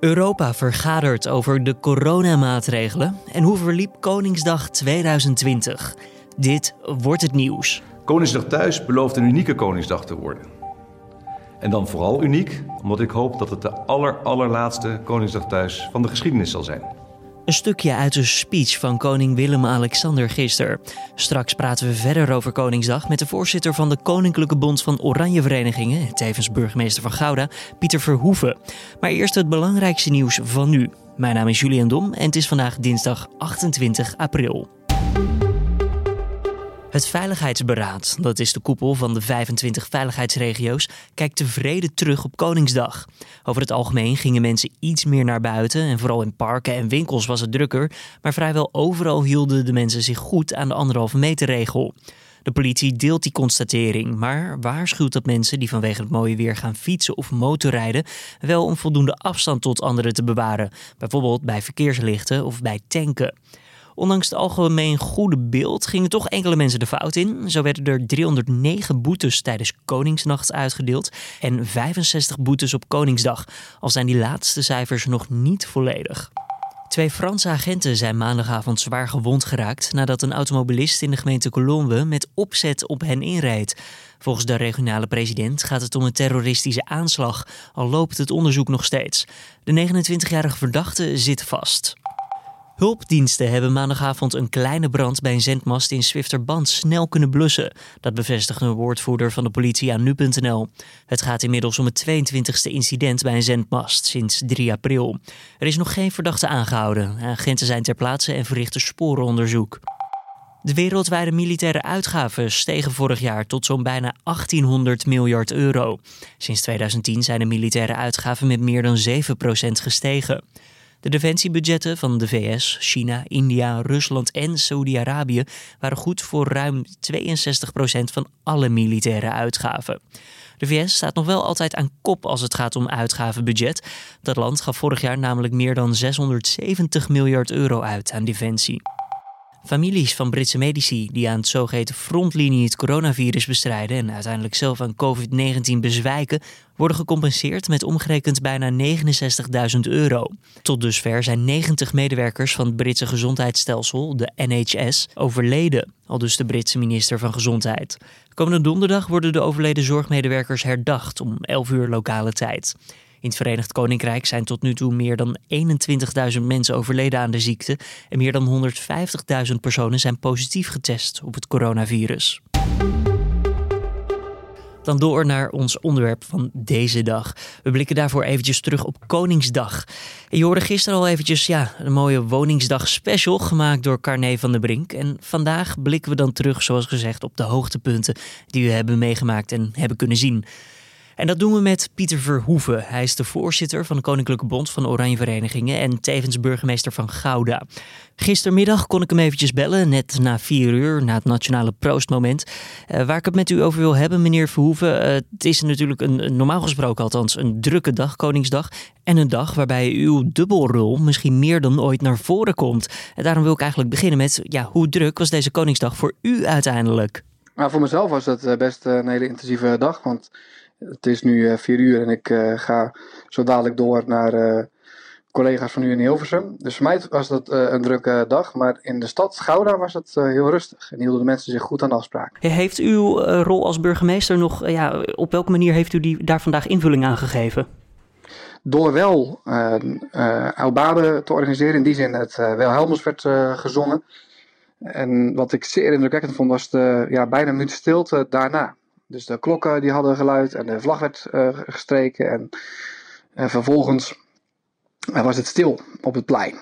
Europa vergadert over de coronamaatregelen en hoe verliep Koningsdag 2020. Dit wordt het nieuws. Koningsdag thuis belooft een unieke Koningsdag te worden. En dan vooral uniek, omdat ik hoop dat het de aller, allerlaatste Koningsdag thuis van de geschiedenis zal zijn. Een stukje uit de speech van koning Willem-Alexander gisteren. Straks praten we verder over Koningsdag met de voorzitter van de Koninklijke Bond van Oranje Verenigingen, tevens burgemeester van Gouda, Pieter Verhoeven. Maar eerst het belangrijkste nieuws van nu. Mijn naam is Julian Dom en het is vandaag dinsdag 28 april. Het Veiligheidsberaad, dat is de koepel van de 25 veiligheidsregio's, kijkt tevreden terug op Koningsdag. Over het algemeen gingen mensen iets meer naar buiten en vooral in parken en winkels was het drukker, maar vrijwel overal hielden de mensen zich goed aan de anderhalve meter regel. De politie deelt die constatering, maar waarschuwt dat mensen die vanwege het mooie weer gaan fietsen of motorrijden wel een voldoende afstand tot anderen te bewaren, bijvoorbeeld bij verkeerslichten of bij tanken. Ondanks het algemeen goede beeld gingen toch enkele mensen de fout in. Zo werden er 309 boetes tijdens Koningsnacht uitgedeeld en 65 boetes op Koningsdag. Al zijn die laatste cijfers nog niet volledig. Twee Franse agenten zijn maandagavond zwaar gewond geraakt nadat een automobilist in de gemeente Colombe met opzet op hen inreed. Volgens de regionale president gaat het om een terroristische aanslag, al loopt het onderzoek nog steeds. De 29-jarige verdachte zit vast. Hulpdiensten hebben maandagavond een kleine brand bij een zendmast in Zwifterband snel kunnen blussen. Dat bevestigt een woordvoerder van de politie aan nu.nl. Het gaat inmiddels om het 22e incident bij een zendmast sinds 3 april. Er is nog geen verdachte aangehouden. Agenten zijn ter plaatse en verrichten sporenonderzoek. De wereldwijde militaire uitgaven stegen vorig jaar tot zo'n bijna 1800 miljard euro. Sinds 2010 zijn de militaire uitgaven met meer dan 7% gestegen. De defensiebudgetten van de VS, China, India, Rusland en Saudi-Arabië waren goed voor ruim 62% van alle militaire uitgaven. De VS staat nog wel altijd aan kop als het gaat om uitgavenbudget. Dat land gaf vorig jaar namelijk meer dan 670 miljard euro uit aan defensie. Families van Britse medici die aan het zogeheten frontlinie het coronavirus bestrijden en uiteindelijk zelf aan COVID-19 bezwijken, worden gecompenseerd met omgerekend bijna 69.000 euro. Tot dusver zijn 90 medewerkers van het Britse gezondheidsstelsel, de NHS, overleden, al dus de Britse minister van Gezondheid. Komende donderdag worden de overleden zorgmedewerkers herdacht om 11 uur lokale tijd. In het Verenigd Koninkrijk zijn tot nu toe meer dan 21.000 mensen overleden aan de ziekte en meer dan 150.000 personen zijn positief getest op het coronavirus. Dan door naar ons onderwerp van deze dag. We blikken daarvoor eventjes terug op Koningsdag. je hoorde gisteren al eventjes ja, een mooie Woningsdag special gemaakt door Carné van der Brink. En vandaag blikken we dan terug, zoals gezegd, op de hoogtepunten die we hebben meegemaakt en hebben kunnen zien. En dat doen we met Pieter Verhoeven. Hij is de voorzitter van de Koninklijke Bond van Oranje Verenigingen en tevens burgemeester van Gouda. Gistermiddag kon ik hem eventjes bellen, net na vier uur, na het nationale proostmoment. Uh, waar ik het met u over wil hebben, meneer Verhoeven. Uh, het is natuurlijk een, normaal gesproken althans een drukke dag, Koningsdag. En een dag waarbij uw dubbelrol misschien meer dan ooit naar voren komt. En daarom wil ik eigenlijk beginnen met, ja, hoe druk was deze Koningsdag voor u uiteindelijk? Nou, voor mezelf was het eh, best een hele intensieve dag, want het is nu uh, vier uur en ik uh, ga zo dadelijk door naar uh, collega's van u in Hilversum. Dus voor mij was dat een drukke dag. Maar in de stad Gouda was het heel rustig. En hielden de mensen zich goed aan de afspraak. Heeft uw rol als burgemeester nog... Ja, op welke manier heeft u die, daar vandaag invulling aan gegeven? Door wel uh, baden te organiseren. In die zin het Wilhelmus werd gezongen. En wat ik zeer indrukwekkend vond was de ja, bijna een minuut stilte daarna. Dus de klokken die hadden geluid en de vlag werd uh, gestreken. En, en vervolgens uh, was het stil op het plein.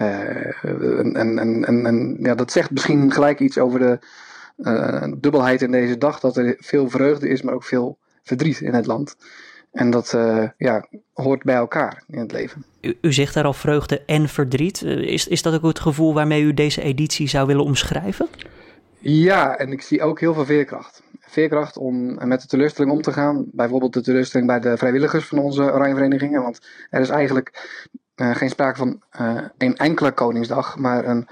Uh, en, en, en, en ja, dat zegt misschien gelijk iets over de dubbelheid in deze dag. Dat er veel vreugde is, maar ook veel verdriet in het land. En dat ja, hoort bij elkaar in het leven. U, u, zegt daar al vreugde en verdriet. Is, is dat ook het gevoel waarmee u deze editie zou willen omschrijven? Ja, en ik zie ook heel veel veerkracht veerkracht om met de teleurstelling om te gaan. Bijvoorbeeld de teleurstelling bij de vrijwilligers van onze Oranje Verenigingen. Want er is eigenlijk uh, geen sprake van uh, een enkele Koningsdag, maar een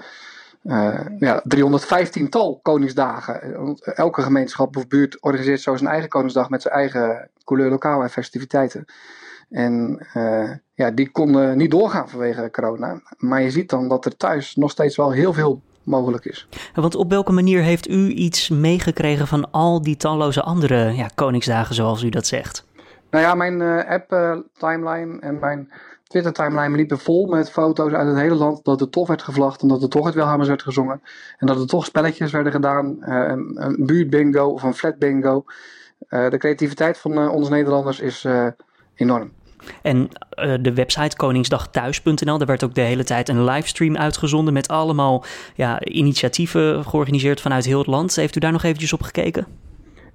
uh, ja, 315 tal Koningsdagen. Elke gemeenschap of buurt organiseert zo zijn eigen Koningsdag met zijn eigen couleur lokaal en festiviteiten. En ja, die konden niet doorgaan vanwege corona. Maar je ziet dan dat er thuis nog steeds wel heel veel mogelijk is. Want op welke manier heeft u iets meegekregen van al die talloze andere ja, Koningsdagen, zoals u dat zegt? Nou ja, mijn app-timeline en mijn Twitter-timeline liepen vol met foto's uit het hele land dat er toch werd gevlacht en dat er toch het Wilhelmus werd gezongen. En dat er toch spelletjes werden gedaan, uh, een, een buurtbingo of een flat bingo. Uh, de creativiteit van uh, onze Nederlanders is enorm. En de website koningsdagthuis.nl, daar werd ook de hele tijd een livestream uitgezonden met allemaal ja, initiatieven georganiseerd vanuit heel het land. Heeft u daar nog eventjes op gekeken?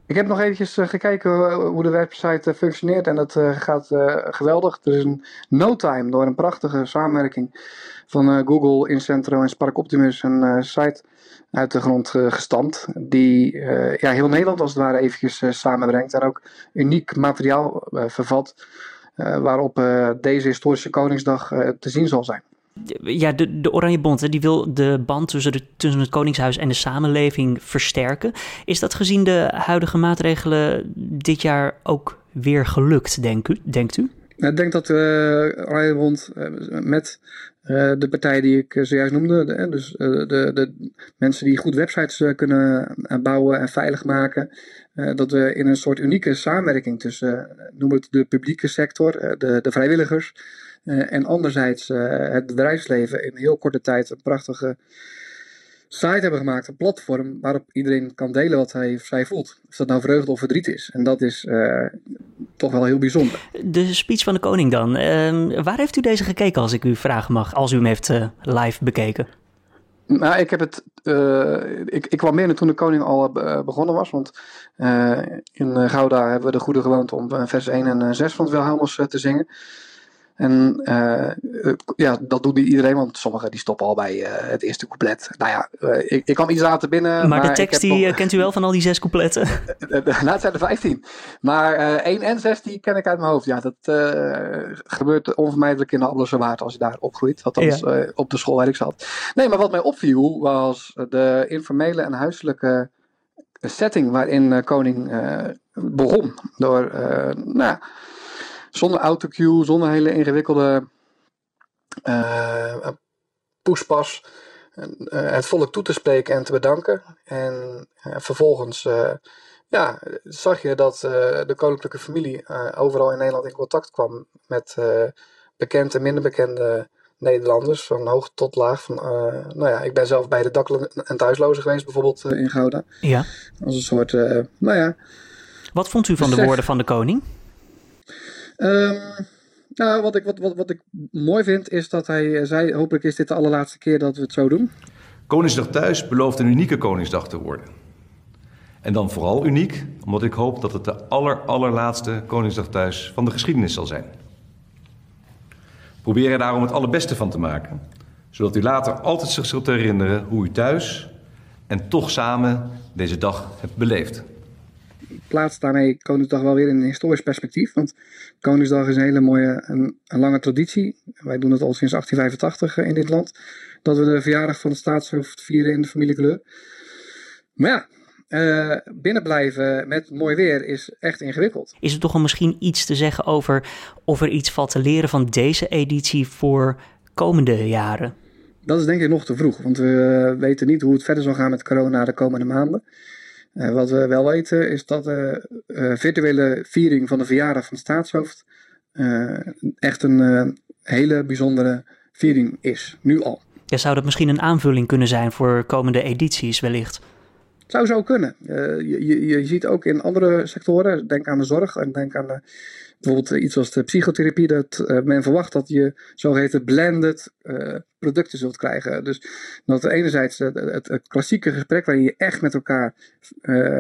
Ik heb nog eventjes uh, gekeken uh, hoe de website functioneert en dat gaat geweldig. Er is een no time door een prachtige samenwerking van Google, Incentro en Spark Optimus een site uit de grond gestampt. Die ja, heel Nederland als het ware eventjes samenbrengt en ook uniek materiaal vervat waarop deze historische Koningsdag te zien zal zijn ja, de, de Oranje Bond hè, die wil de band tussen, de, tussen het Koningshuis en de samenleving versterken. Is dat gezien de huidige maatregelen dit jaar ook weer gelukt, denk u, denkt u? Ik denk dat de uh, Oranje Bond uh, met uh, de partijen die ik zojuist noemde, de, dus de, de, mensen die goed websites kunnen bouwen en veilig maken, dat we in een soort unieke samenwerking tussen, noem het de publieke sector, de, de vrijwilligers, en anderzijds het bedrijfsleven in heel korte tijd een prachtige site hebben gemaakt, een platform waarop iedereen kan delen wat hij zij voelt. Of dat nou vreugde of verdriet is. En dat is toch wel heel bijzonder. De speech van de koning dan. Ehm, waar heeft u deze gekeken als ik u vragen mag, als u hem heeft live bekeken? Nou, ik heb het. ik, ik kwam meer toen de koning al begonnen was. Want in Gouda hebben we de goede gewoonte om vers 1 en 6 van het Wilhelmus te zingen. En uh, ja, dat doet niet iedereen, want sommigen die stoppen al bij uh, het eerste couplet. Nou ja, uh, ik, ik kwam iets later binnen. Maar, maar de tekst die nog... kent u wel van al die zes coupletten? nou, het zijn er vijftien. Maar 1 en 6 die ken ik uit mijn hoofd. Ja, dat gebeurt onvermijdelijk in de Abelse Waard als je daar opgroeit. Althans, ja. op de school waar ik zat. Nee, maar wat mij opviel was de informele en huiselijke setting waarin koning begon. Door, nou zonder autocue, zonder hele ingewikkelde uh, poespas. Uh, het volk toe te spreken en te bedanken. En uh, vervolgens ja, zag je dat de koninklijke familie overal in Nederland in contact kwam met bekende en minder bekende Nederlanders, van hoog tot laag. Van, nou ja, ik ben zelf bij de dak- en thuislozen geweest, bijvoorbeeld in Gouda. Ja. Als een soort, nou ja. Wat vond u van de woorden van de koning? Um, nou, wat ik, wat, wat, wat ik mooi vind is dat hij zei: hopelijk is dit de allerlaatste keer dat we het zo doen. Koningsdag thuis belooft een unieke Koningsdag te worden. En dan vooral uniek, omdat ik hoop dat het de aller, allerlaatste Koningsdag thuis van de geschiedenis zal zijn. Probeer er daarom het allerbeste van te maken, zodat u later altijd zich zult herinneren hoe u thuis en toch samen deze dag hebt beleefd plaatst daarmee Koningsdag wel weer in een historisch perspectief. Want Koningsdag is een hele mooie, een, een lange traditie. Wij doen het al sinds 1885 in dit land. Dat we de verjaardag van de staatshoofd vieren in de familiekleur. Maar ja, uh, binnenblijven met mooi weer is echt ingewikkeld. Is er toch al misschien iets te zeggen over of er iets valt te leren van deze editie voor komende jaren? Dat is denk ik nog te vroeg, want we weten niet hoe het verder zal gaan met corona de komende maanden. Uh, wat we wel weten is dat de uh, virtuele viering van de verjaardag van het staatshoofd uh, echt een hele bijzondere viering is, nu al. Ja, zou dat misschien een aanvulling kunnen zijn voor komende edities wellicht? Het zou zo kunnen. Je, je, je, ziet ook in andere sectoren, denk aan de zorg en denk aan de bijvoorbeeld iets als de psychotherapie, dat men verwacht dat je zogeheten blended producten zult krijgen. Dus dat enerzijds het, het, het, klassieke gesprek waarin je echt met elkaar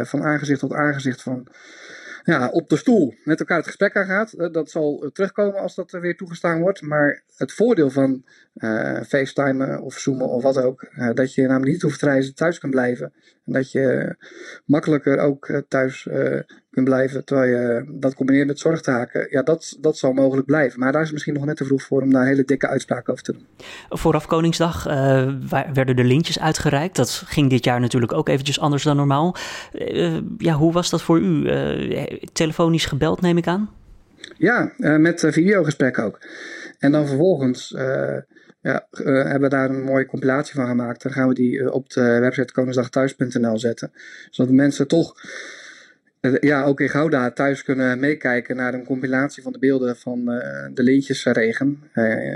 van aangezicht tot aangezicht van ja, op de stoel met elkaar het gesprek aangaat. Dat zal terugkomen als dat weer toegestaan wordt. Maar het voordeel van uh, FaceTimen of Zoomen of wat ook, dat je namelijk niet hoeft te reizen, thuis kan blijven. En dat je makkelijker ook thuis kunt blijven terwijl je dat combineert met zorgtaken. Ja, dat, dat zal mogelijk blijven. Maar daar is misschien nog net te vroeg voor om daar hele dikke uitspraken over te doen. Vooraf Koningsdag werden de lintjes uitgereikt. Dat ging dit jaar natuurlijk ook eventjes anders dan normaal. ja, hoe was dat voor u? telefonisch gebeld neem ik aan? Ja, met videogesprek ook. En dan vervolgens ja, hebben we daar een mooie compilatie van gemaakt. Dan gaan we die op de website koningsdagthuis.nl zetten. Zodat mensen toch eh, ja, ook in Gouda thuis kunnen meekijken naar een compilatie van de beelden van uh, de lintjesregen.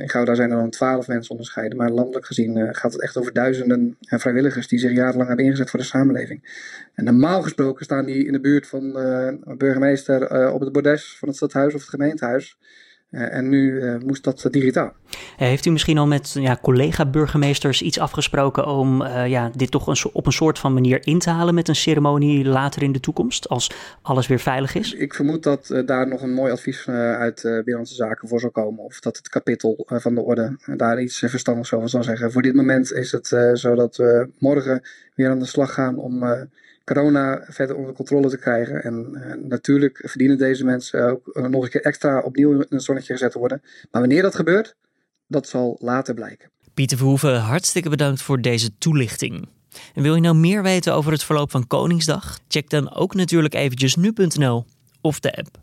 In Gouda zijn er dan twaalf mensen onderscheiden, maar landelijk gezien gaat het echt over duizenden vrijwilligers die zich jarenlang hebben ingezet voor de samenleving. En normaal gesproken staan die in de buurt van de burgemeester op het bordes van het stadhuis of het gemeentehuis. Eh, en nu eh, moest dat digitaal. Eh, heeft u misschien al met ja, collega-burgemeesters iets afgesproken om ja, dit toch een, op een soort van manier in te halen met een ceremonie later in de toekomst, als alles weer veilig is? Ik vermoed dat daar nog een mooi advies uit Binnenlandse Zaken voor zal komen. Of dat het kapitel van de orde daar iets verstandigs over zal zeggen. Voor dit moment is het zo dat we morgen weer aan de slag gaan om corona verder onder controle te krijgen. En uh, natuurlijk verdienen deze mensen ook uh, nog een keer extra opnieuw in het zonnetje gezet worden. Maar wanneer dat gebeurt, dat zal later blijken. Pieter Verhoeven, hartstikke bedankt voor deze toelichting. En wil je nou meer weten over het verloop van Koningsdag? Check dan ook natuurlijk eventjes nu.nl of de app.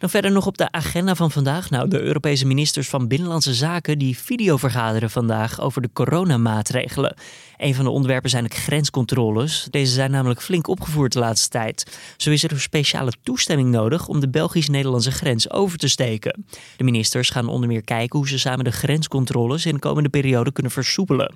Dan verder nog op de agenda van vandaag. Nou, de Europese ministers van Binnenlandse Zaken die videovergaderen vandaag over de coronamaatregelen. Een van de onderwerpen zijn ook grenscontroles. Deze zijn namelijk flink opgevoerd de laatste tijd. Zo is er speciale toestemming nodig om de Belgisch-Nederlandse grens over te steken. De ministers gaan onder meer kijken hoe ze samen de grenscontroles in de komende periode kunnen versoepelen.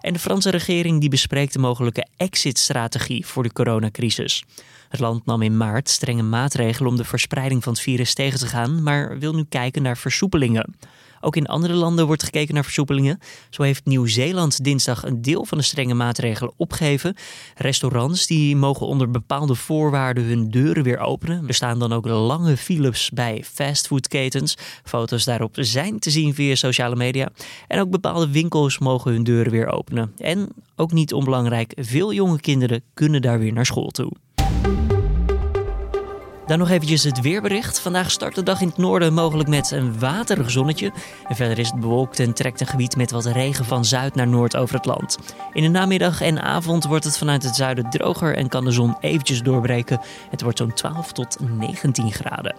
En de Franse regering die bespreekt de mogelijke exit-strategie voor de coronacrisis. Het land nam in maart strenge maatregelen om de verspreiding van het virus tegen te gaan, maar wil nu kijken naar versoepelingen. Ook in andere landen wordt gekeken naar versoepelingen. Zo heeft Nieuw-Zeeland dinsdag een deel van de strenge maatregelen opgegeven. Restaurants die mogen onder bepaalde voorwaarden hun deuren weer openen. Er staan dan ook lange files bij fastfoodketens. Foto's daarop zijn te zien via sociale media. En ook bepaalde winkels mogen hun deuren weer openen. En ook niet onbelangrijk, veel jonge kinderen kunnen daar weer naar school toe. Dan nog eventjes het weerbericht. Vandaag start de dag in het noorden mogelijk met een waterig zonnetje. En verder is het bewolkt en trekt een gebied met wat regen van zuid naar noord over het land. In de namiddag en avond wordt het vanuit het zuiden droger en kan de zon eventjes doorbreken. Het wordt zo'n 12 tot 19 graden.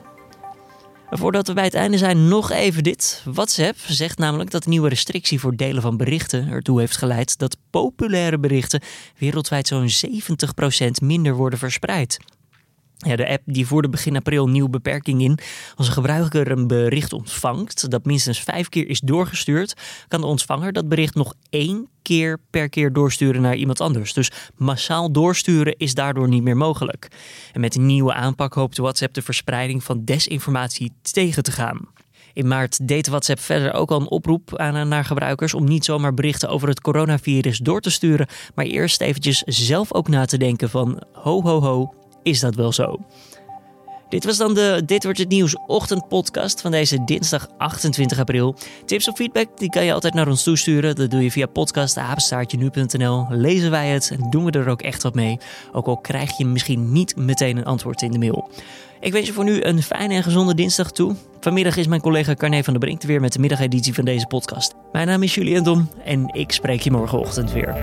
Voordat we bij het einde zijn, nog even dit. WhatsApp zegt namelijk dat de nieuwe restrictie voor delen van berichten ertoe heeft geleid dat populaire berichten wereldwijd zo'n 70% minder worden verspreid. Ja, de app die voerde begin april een nieuwe beperking in. Als een gebruiker een bericht ontvangt dat minstens vijf keer is doorgestuurd, kan de ontvanger dat bericht nog één keer per keer doorsturen naar iemand anders. Dus massaal doorsturen is daardoor niet meer mogelijk. En met een nieuwe aanpak hoopt WhatsApp de verspreiding van desinformatie tegen te gaan. In maart deed WhatsApp verder ook al een oproep aan naar gebruikers om niet zomaar berichten over het coronavirus door te sturen, maar eerst eventjes zelf ook na te denken van ho ho ho, is dat wel zo. Dit was dan de Dit wordt het nieuws ochtendpodcast van deze dinsdag 28 april. Tips of feedback die kan je altijd naar ons toesturen. Dat doe je via podcast.apenstaartje.nu.nl. Lezen wij het en doen we er ook echt wat mee. Ook al krijg je misschien niet meteen een antwoord in de mail. Ik wens je voor nu een fijne en gezonde dinsdag toe. Vanmiddag is mijn collega Carne van der Brink weer met de middageditie van deze podcast. Mijn naam is Julian Dom en ik spreek je morgenochtend weer.